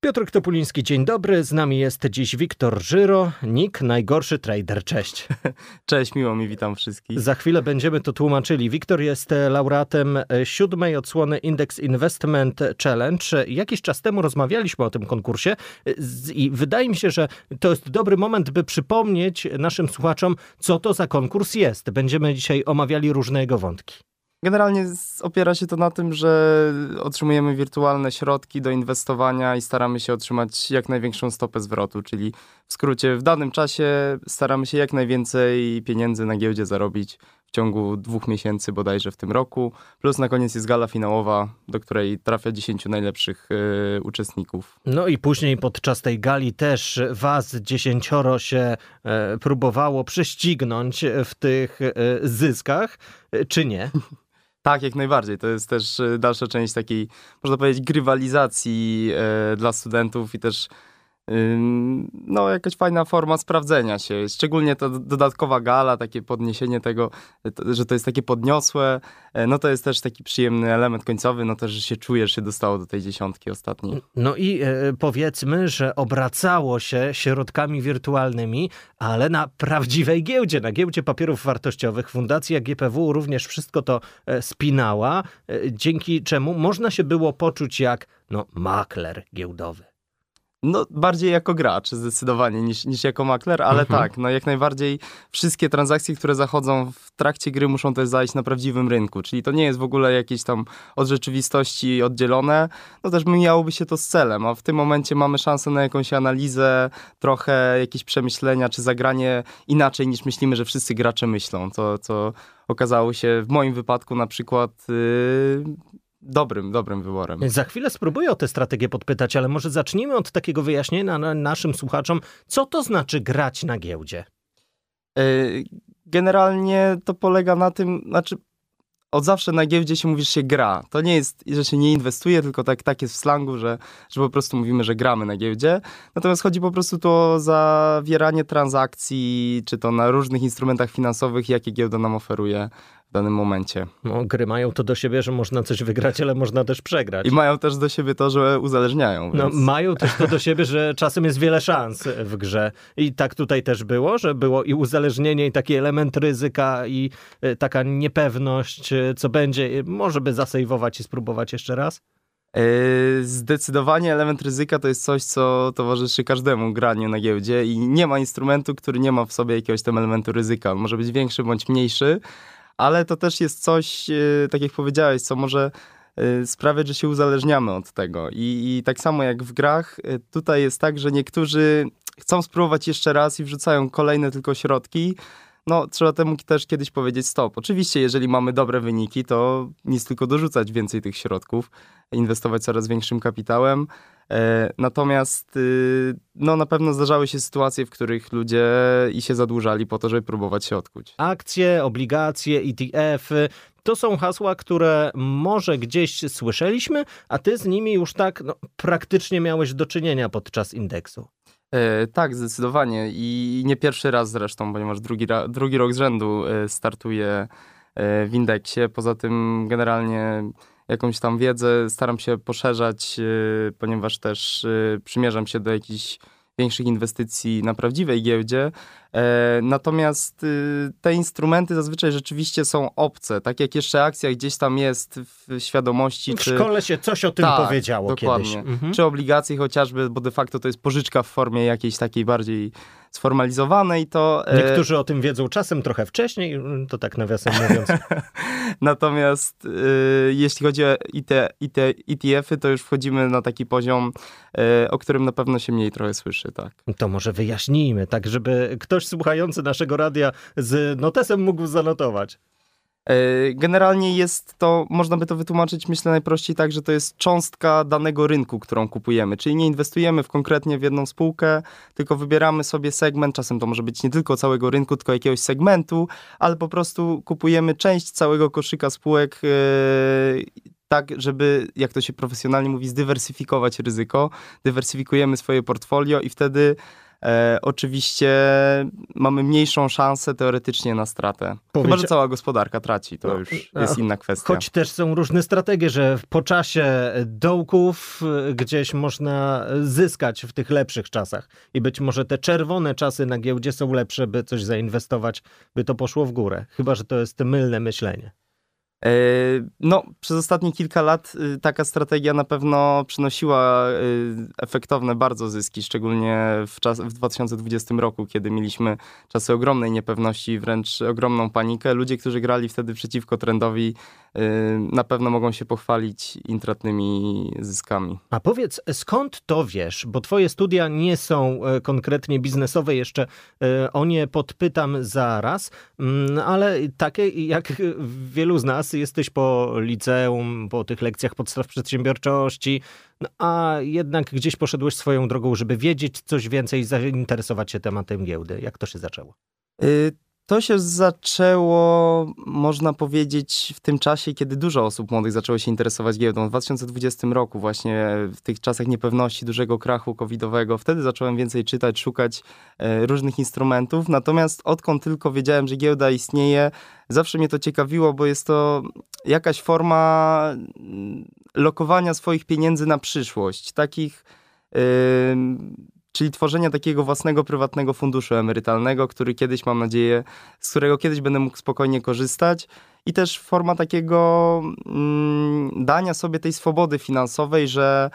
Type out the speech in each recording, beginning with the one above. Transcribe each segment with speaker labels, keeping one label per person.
Speaker 1: Piotr Topuliński, dzień dobry. Z nami jest dziś Wiktor Żyro, Nick, najgorszy trader. Cześć.
Speaker 2: Cześć, miło mi, witam wszystkich.
Speaker 1: Za chwilę będziemy to tłumaczyli. Wiktor jest laureatem e, siódmej odsłony Index Investment Challenge. Jakiś czas temu rozmawialiśmy o tym konkursie e, i wydaje mi się, że to jest dobry moment, by przypomnieć naszym słuchaczom, co to za konkurs jest. Będziemy dzisiaj omawiali różne jego wątki.
Speaker 2: Generalnie opiera się to na tym, że otrzymujemy wirtualne środki do inwestowania i staramy się otrzymać jak największą stopę zwrotu, czyli w skrócie w danym czasie staramy się jak najwięcej pieniędzy na giełdzie zarobić w ciągu dwóch miesięcy bodajże w tym roku. Plus na koniec jest gala finałowa, do której trafia 10 najlepszych y, uczestników.
Speaker 1: No i później podczas tej gali też was dziesięcioro się y, próbowało prześcignąć w tych y, zyskach, czy nie?
Speaker 2: Tak, jak najbardziej. To jest też e, dalsza część takiej, można powiedzieć, grywalizacji e, dla studentów i też no, jakaś fajna forma sprawdzenia się. Szczególnie ta dodatkowa gala, takie podniesienie tego, że to jest takie podniosłe, e, no to jest też taki przyjemny element końcowy, no też, że się czujesz, się dostało do tej dziesiątki ostatniej.
Speaker 1: No i e, powiedzmy, że obracało się środkami wirtualnymi, ale na prawdziwej giełdzie, na giełdzie papierów wartościowych. Fundacja GPW również wszystko to e, spinała, dzięki czemu można się było poczuć jak no, makler giełdowy.
Speaker 2: No, bardziej jako gracz zdecydowanie niż, niż jako makler, ale mhm. tak, no jak najbardziej wszystkie transakcje, które zachodzą w trakcie gry muszą też zajść na prawdziwym rynku, czyli to nie jest w ogóle jakieś tam od rzeczywistości oddzielone, no też miałoby się to z celem, a w tym momencie mamy szansę na jakąś analizę, trochę jakieś przemyślenia, czy zagranie inaczej niż myślimy, że wszyscy gracze myślą, to, co okazało się w moim wypadku na przykład yy, dobrym, dobrym wyborem.
Speaker 1: Za chwilę spróbuję o tę strategię podpytać, ale może zacznijmy od takiego wyjaśnienia na naszym słuchaczom, co to znaczy grać na giełdzie?
Speaker 2: E, generalnie to polega na tym, znaczy od zawsze na giełdzie się mówi, że się gra. To nie jest, że się nie inwestuje, tylko tak, tak jest w slangu, że, że po prostu mówimy, że gramy na giełdzie. Natomiast chodzi po prostu tu o zawieranie transakcji, czy to na różnych instrumentach finansowych, jakie giełda nam oferuje w danym momencie.
Speaker 1: No, gry mają to do siebie, że można coś wygrać, ale można też przegrać.
Speaker 2: I mają też do siebie to, że uzależniają.
Speaker 1: No, więc... No, mają też to do siebie, że czasem jest wiele szans w grze. I tak tutaj też było, że było i uzależnienie, i taki element ryzyka, i e, taka niepewność, e, co będzie. Może by zasejwować i spróbować jeszcze raz?
Speaker 2: E, zdecydowanie element ryzyka to jest coś, co towarzyszy każdemu graniu na giełdzie i nie ma instrumentu, który nie ma w sobie jakiegoś tam elementu ryzyka. On może być większy bądź mniejszy, ale to też jest coś, e, tak jak powiedziałeś, co może e, sprawiać, że się uzależniamy od tego. I, I, tak samo jak w grach, e, tutaj jest tak, że niektórzy chcą spróbować jeszcze raz i wrzucają kolejne tylko środki. No, trzeba temu też kiedyś powiedzieć stop. Oczywiście, jeżeli mamy dobre wyniki, to nic tylko dorzucać więcej tych środków, inwestować coraz większym kapitałem. E, natomiast y, no, na pewno zdarzały się sytuacje, w których ludzie i się zadłużali po to, żeby próbować się odkuć.
Speaker 1: Akcje, obligacje, ETF -y, to są hasła, które może gdzieś słyszeliśmy, a ty z nimi już tak no, praktycznie miałeś do czynienia podczas indeksu.
Speaker 2: E, tak, zdecydowanie i nie pierwszy raz zresztą, ponieważ drugi, drugi rok z rzędu e, startuję e, w indeksie. Poza tym generalnie jakąś tam wiedzę staram się poszerzać, ponieważ też przymierzam się do jakichś większych inwestycji na prawdziwej giełdzie. E, natomiast y, te instrumenty zazwyczaj rzeczywiście są obce, tak jak jeszcze akcja gdzieś tam jest w świadomości.
Speaker 1: W czy... szkole się coś o tym tak, powiedziało dokładnie. kiedyś.
Speaker 2: Mhm. Czy obligacje chociażby, bo de facto to jest pożyczka w formie jakiejś takiej bardziej sformalizowane i to...
Speaker 1: E, Niektórzy o tym wiedzą czasem trochę wcześniej, to tak nawiasem mówiąc.
Speaker 2: Natomiast y, jeśli chodzi o IT, IT, ETF-y, to już wchodzimy na taki poziom, y, o którym na pewno się mniej trochę słyszy, tak.
Speaker 1: To może wyjaśnijmy, tak żeby ktoś słuchający naszego radia z notesem mógł zanotować.
Speaker 2: E, generalnie jest to, można by to wytłumaczyć, myślę najprościej tak, że to jest cząstka danego rynku, którą kupujemy. Czyli nie inwestujemy w konkretnie w jedną spółkę, tylko wybieramy sobie segment, czasem to może być nie tylko całego rynku, tylko jakiegoś segmentu, ale po prostu kupujemy część całego koszyka spółek yy, tak, żeby, jak to się profesjonalnie mówi, zdywersyfikować ryzyko. Dywersyfikujemy swoje portfolio i wtedy E, oczywiście mamy mniejszą szansę teoretycznie na stratę. Chyba, że cała gospodarka traci, to no, już jest inna kwestia.
Speaker 1: Choć też są różne strategie, że po czasie dołków e, gdzieś można zyskać w tych lepszych czasach. I być może te czerwone czasy na giełdzie są lepsze, by coś zainwestować, by to poszło w górę. Chyba, że to jest mylne myślenie.
Speaker 2: E, no, przez ostatnie kilka lat y, taka strategia na pewno przynosiła y, efektowne bardzo zyski, szczególnie w, czas, w 2020 roku, kiedy mieliśmy czasy ogromnej niepewności, wręcz ogromną panikę. Ludzie, którzy grali wtedy przeciwko trendowi, na pewno mogą się pochwalić intratnymi zyskami.
Speaker 1: A powiedz, skąd to wiesz? Bo twoje studia nie są e, konkretnie biznesowe, jeszcze e, o nie podpytam zaraz, mm, ale takie jak wielu z nas, jesteś po liceum, po tych lekcjach podstaw przedsiębiorczości, no, a jednak gdzieś poszedłeś swoją drogą, żeby wiedzieć coś więcej i zainteresować się tematem giełdy. Jak to się zaczęło?
Speaker 2: Y to się zaczęło, można powiedzieć, w tym czasie, kiedy dużo osób młodych zaczęło się interesować giełdą. W 2020 roku, właśnie w tych czasach niepewności, dużego krachu covidowego, wtedy zacząłem więcej czytać, szukać e, różnych instrumentów. Natomiast odkąd tylko wiedziałem, że giełda istnieje, zawsze mnie to ciekawiło, bo jest to jakaś forma mm, lokowania swoich pieniędzy na przyszłość. Takich czyli tworzenia takiego własnego prywatnego funduszu emerytalnego, który kiedyś mam nadzieję, z którego kiedyś będę mógł spokojnie korzystać i też forma takiego mm, dania sobie tej swobody finansowej, że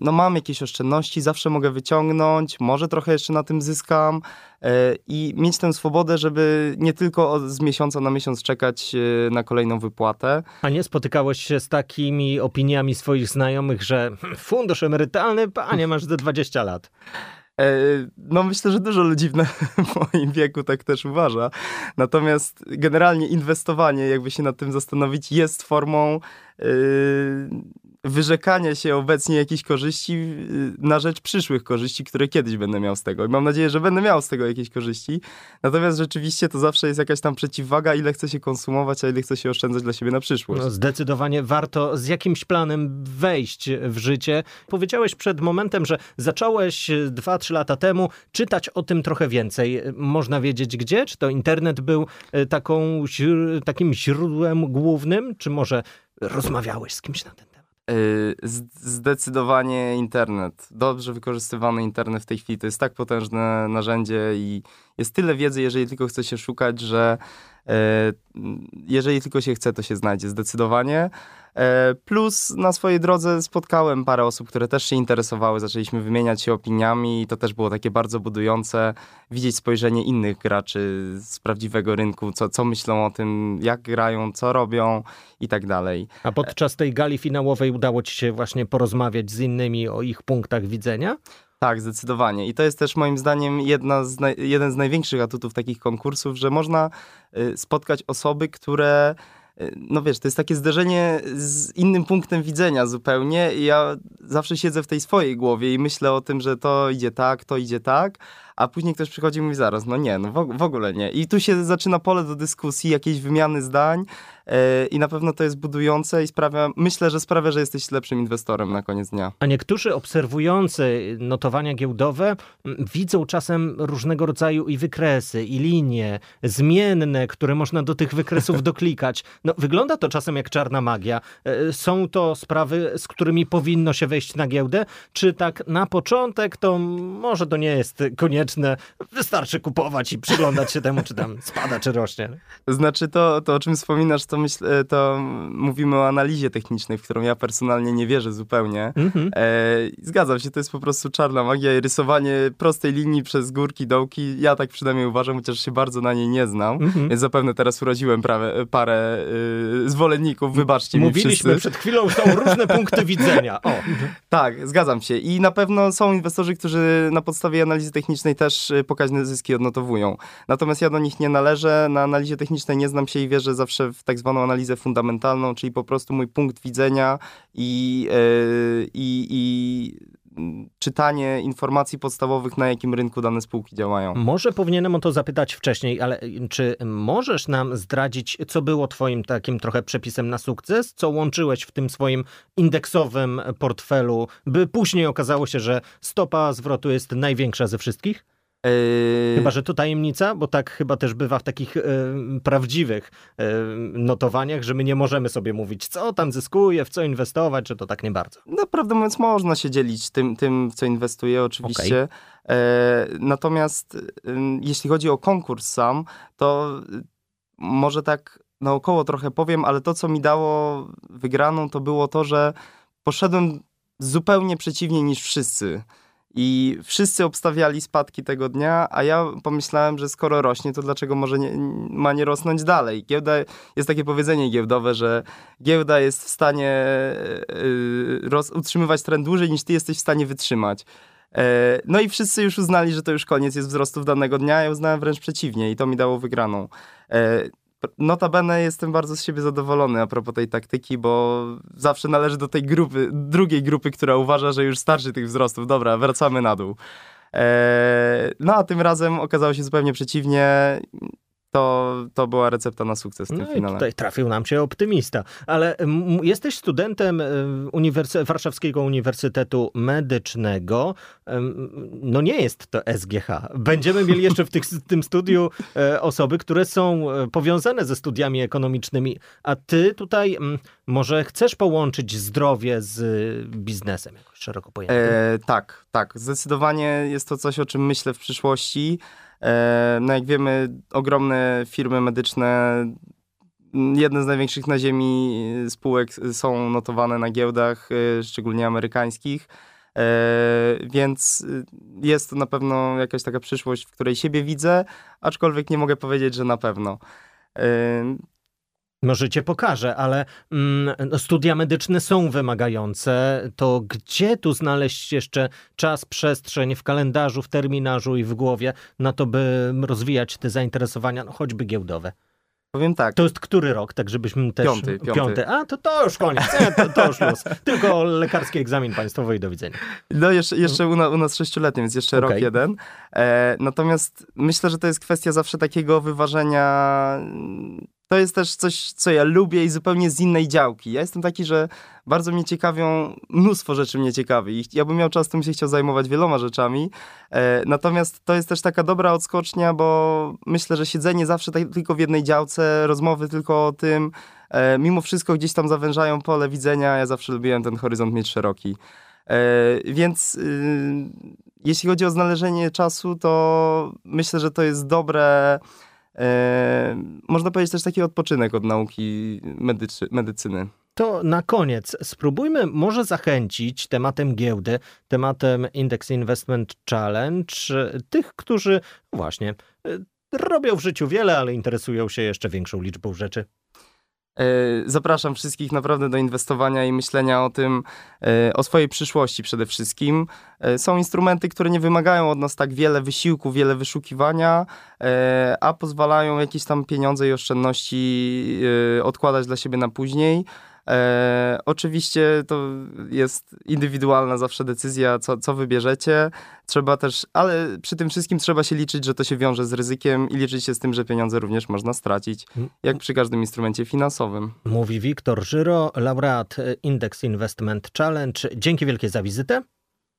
Speaker 2: no mam jakieś oszczędności, zawsze mogę wyciągnąć, może trochę jeszcze na tym zyskam yy, i mieć tę swobodę, żeby nie tylko z miesiąca na miesiąc czekać yy, na kolejną wypłatę.
Speaker 1: A nie spotykałeś się z takimi opiniami swoich znajomych, że fundusz emerytalny, panie, masz ze 20 lat.
Speaker 2: No, myślę, że dużo ludzi w, moim wieku tak też uważa. Natomiast generalnie inwestowanie, jakby się nad tym zastanowić, jest formą wyrzekania się obecnie jakichś korzyści y, na rzecz przyszłych korzyści, które kiedyś będę miał z tego. I mam nadzieję, że będę miał z tego jakieś korzyści. Natomiast rzeczywiście to zawsze jest jakaś tam przeciwwaga, ile chce się konsumować, a ile chce się oszczędzać dla siebie na przyszłość.
Speaker 1: No, zdecydowanie warto z jakimś planem wejść w życie. Powiedziałeś przed momentem, że zacząłeś 2-3 lata temu czytać o tym trochę więcej. Można wiedzieć gdzie? Czy to internet był taką, takim źródłem głównym, czy może rozmawiałeś z kimś na ten?
Speaker 2: Y, zdecydowanie internet. Dobrze wykorzystywany internet w tej chwili to jest tak potężne narzędzie i jest tyle wiedzy, jeżeli tylko chce się szukać, że jeżeli tylko się chce, to się znajdzie zdecydowanie. E, plus na swojej drodze spotkałem parę osób, które też się interesowały, zaczęliśmy wymieniać się opiniami i to też było takie bardzo budujące, widzieć spojrzenie innych graczy z prawdziwego rynku, co, co myślą o tym, jak grają, co robią i tak dalej.
Speaker 1: A podczas tej gali finałowej udało ci się właśnie porozmawiać z innymi o ich punktach widzenia?
Speaker 2: Tak, zdecydowanie. I to jest też moim zdaniem jedna z jeden z największych atutów takich konkursów, że można y, spotkać osoby, które y, no wiesz, to jest takie zderzenie z innym punktem widzenia zupełnie. I ja zawsze siedzę w tej swojej głowie i myślę o tym, że to idzie tak, to idzie tak, a później ktoś przychodzi i mówi zaraz, no nie, no w, w ogóle nie. I tu się zaczyna pole do dyskusji, jakiejś wymiany zdań yy, i na pewno to jest budujące i sprawia, myślę, że sprawia, że jesteś lepszym inwestorem na koniec dnia.
Speaker 1: A niektórzy obserwujący notowania giełdowe widzą czasem różnego rodzaju i wykresy, i linie zmienne, które można do tych wykresów doklikać. No, wygląda to czasem jak czarna magia. E, są to sprawy, z którymi powinno się wejść na giełdę, czy tak na początek to może to nie jest konieczne konieczne. Wystarczy kupować i przyglądać się temu, czy tam spada, czy rośnie.
Speaker 2: Znaczy to, to o czym wspominasz, to, myśl, e, to mówimy o analizie technicznej, w którą ja personalnie nie wierzę zupełnie. Mhm. E, zgadzam się, to jest po prostu czarna magia i rysowanie prostej linii przez górki, dołki. Ja tak przynajmniej uważam, chociaż się bardzo na niej nie znam, mhm. więc zapewne teraz uraziłem prawie, parę y, zwolenników, wybaczcie
Speaker 1: Mówiliśmy
Speaker 2: mi wszyscy.
Speaker 1: przed chwilą, są różne punkty widzenia. O.
Speaker 2: Tak, zgadzam się. I na pewno są inwestorzy, którzy na podstawie analizy technicznej też y, pokaźne zyski odnotowują. Natomiast ja do nich nie należę, na analizie technicznej nie znam się i wierzę zawsze w tak zwaną analizę fundamentalną, czyli po prostu mój punkt widzenia i, yy, i, i czytanie informacji podstawowych, na jakim rynku dane spółki działają.
Speaker 1: Może powinienem o to zapytać wcześniej, ale czy możesz nam zdradzić, co było twoim takim trochę przepisem na sukces? Co łączyłeś w tym swoim indeksowym portfelu, by później okazało się, że stopa zwrotu jest największa ze wszystkich?
Speaker 2: Yy,
Speaker 1: Chyba, że to tajemnica, bo tak chyba też bywa w takich e, prawdziwych e, notowaniach, że my nie możemy sobie mówić, co tam zyskuje, w co inwestować, że to tak nie bardzo.
Speaker 2: No, prawdę mówiąc, można się dzielić tym, tym w co inwestuję, oczywiście. E, natomiast jeśli chodzi o konkurs sam, to y, może tak naokoło trochę powiem, ale to, co mi dało wygraną, to było to, że poszedłem zupełnie przeciwnie niż wszyscy. I wszyscy obstawiali spadki tego dnia, a ja pomyślałem, że skoro rośnie, to dlaczego może nie, ma nie rosnąć dalej? Giełda, jest takie powiedzenie giełdowe, że giełda jest w stanie yy, roz, utrzymywać trend dłużej niż ty jesteś w stanie wytrzymać. E, No i wszyscy już uznali, że to już koniec jest wzrostów danego dnia, ja uznałem wręcz przeciwnie i to mi dało wygraną. E, Notabene jestem bardzo z siebie zadowolony a propos tej taktyki, bo zawsze należy do tej grupy, drugiej grupy, która uważa, że już starczy tych wzrostów. Dobra, wracamy na dół. E, No a tym razem okazało się zupełnie przeciwnie. To, to była recepta na sukces w tym
Speaker 1: No i
Speaker 2: finale.
Speaker 1: tutaj trafił nam się optymista. Ale jesteś studentem uniwersy- Warszawskiego Uniwersytetu Medycznego. No nie jest to SGH. Będziemy mieli jeszcze w tych, tym studiu e, osoby, które są e, powiązane ze studiami ekonomicznymi. A ty tutaj może chcesz połączyć zdrowie z biznesem jakoś szeroko pojętym?
Speaker 2: E, tak, tak. Zdecydowanie jest to coś, o czym myślę w przyszłości. E, no jak wiemy, ogromne firmy medyczne, jedne z największych na ziemi e, spółek są notowane na giełdach, e, szczególnie amerykańskich. Więc jest to na pewno jakaś taka przyszłość, w której siebie widzę, aczkolwiek nie mogę powiedzieć, że na pewno. E,
Speaker 1: Może cię pokażę, ale mm, no, studia medyczne są wymagające. To gdzie tu znaleźć jeszcze czas, przestrzeń w kalendarzu, w terminarzu i w głowie na to, by rozwijać te zainteresowania, no choćby giełdowe?
Speaker 2: powiem tak.
Speaker 1: To jest który rok, tak żebyśmy też...
Speaker 2: Piąty, piąty.
Speaker 1: A, to, to już koniec, nie, to, to już los. Tylko lekarski egzamin państwowy i do widzenia.
Speaker 2: No jeszcze, jeszcze u, na, u nas sześcioletni, więc jeszcze rok
Speaker 1: Okej.
Speaker 2: jeden. E, natomiast myślę, że to jest kwestia zawsze takiego wyważenia. To jest też coś, co ja lubię i zupełnie z innej działki. Ja jestem taki, że bardzo mnie ciekawią, mnóstwo rzeczy mnie ciekawi i ja bym miał czas, to bym się chciał zajmować wieloma rzeczami. E, natomiast to jest też taka dobra odskocznia, bo myślę, że siedzenie zawsze tak, tylko w jednej działce, rozmowy tylko o tym, e, mimo wszystko gdzieś tam zawężają pole widzenia. Ja zawsze lubiłem ten horyzont mieć szeroki. E, więc y, jeśli chodzi o znalezienie czasu, to myślę, że to jest dobre. E, można powiedzieć też taki odpoczynek od nauki medycy, medycyny.
Speaker 1: To na koniec spróbujmy może zachęcić tematem giełdy, tematem Index Investment Challenge tych, którzy właśnie y, robią w życiu wiele, ale interesują się jeszcze większą liczbą rzeczy.
Speaker 2: E, Zapraszam wszystkich naprawdę do inwestowania i myślenia o tym, e, o swojej przyszłości przede wszystkim. E, Są instrumenty, które nie wymagają od nas tak wiele wysiłku, wiele wyszukiwania, a pozwalają jakieś tam pieniądze i oszczędności odkładać dla siebie na później. E, oczywiście to jest indywidualna zawsze decyzja, co, co wybierzecie. Trzeba też, ale przy tym wszystkim trzeba się liczyć, że to się wiąże z ryzykiem i liczyć się z tym, że pieniądze również można stracić, jak przy każdym instrumencie finansowym.
Speaker 1: Mówi Wiktor Żyro, laureat Index Investment Challenge. Dzięki wielkie za wizytę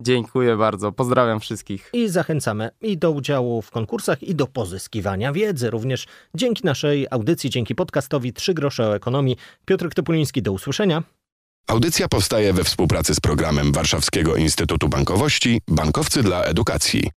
Speaker 2: Dziękuję bardzo. Pozdrawiam wszystkich.
Speaker 1: i zachęcamy i do udziału w konkursach, i do pozyskiwania wiedzy. Również dzięki naszej audycji, dzięki podcastowi Trzy grosze o ekonomii. Piotr Topuliński, do usłyszenia.
Speaker 3: Audycja powstaje we współpracy z programem Warszawskiego Instytutu Bankowości Bankowcy dla Edukacji.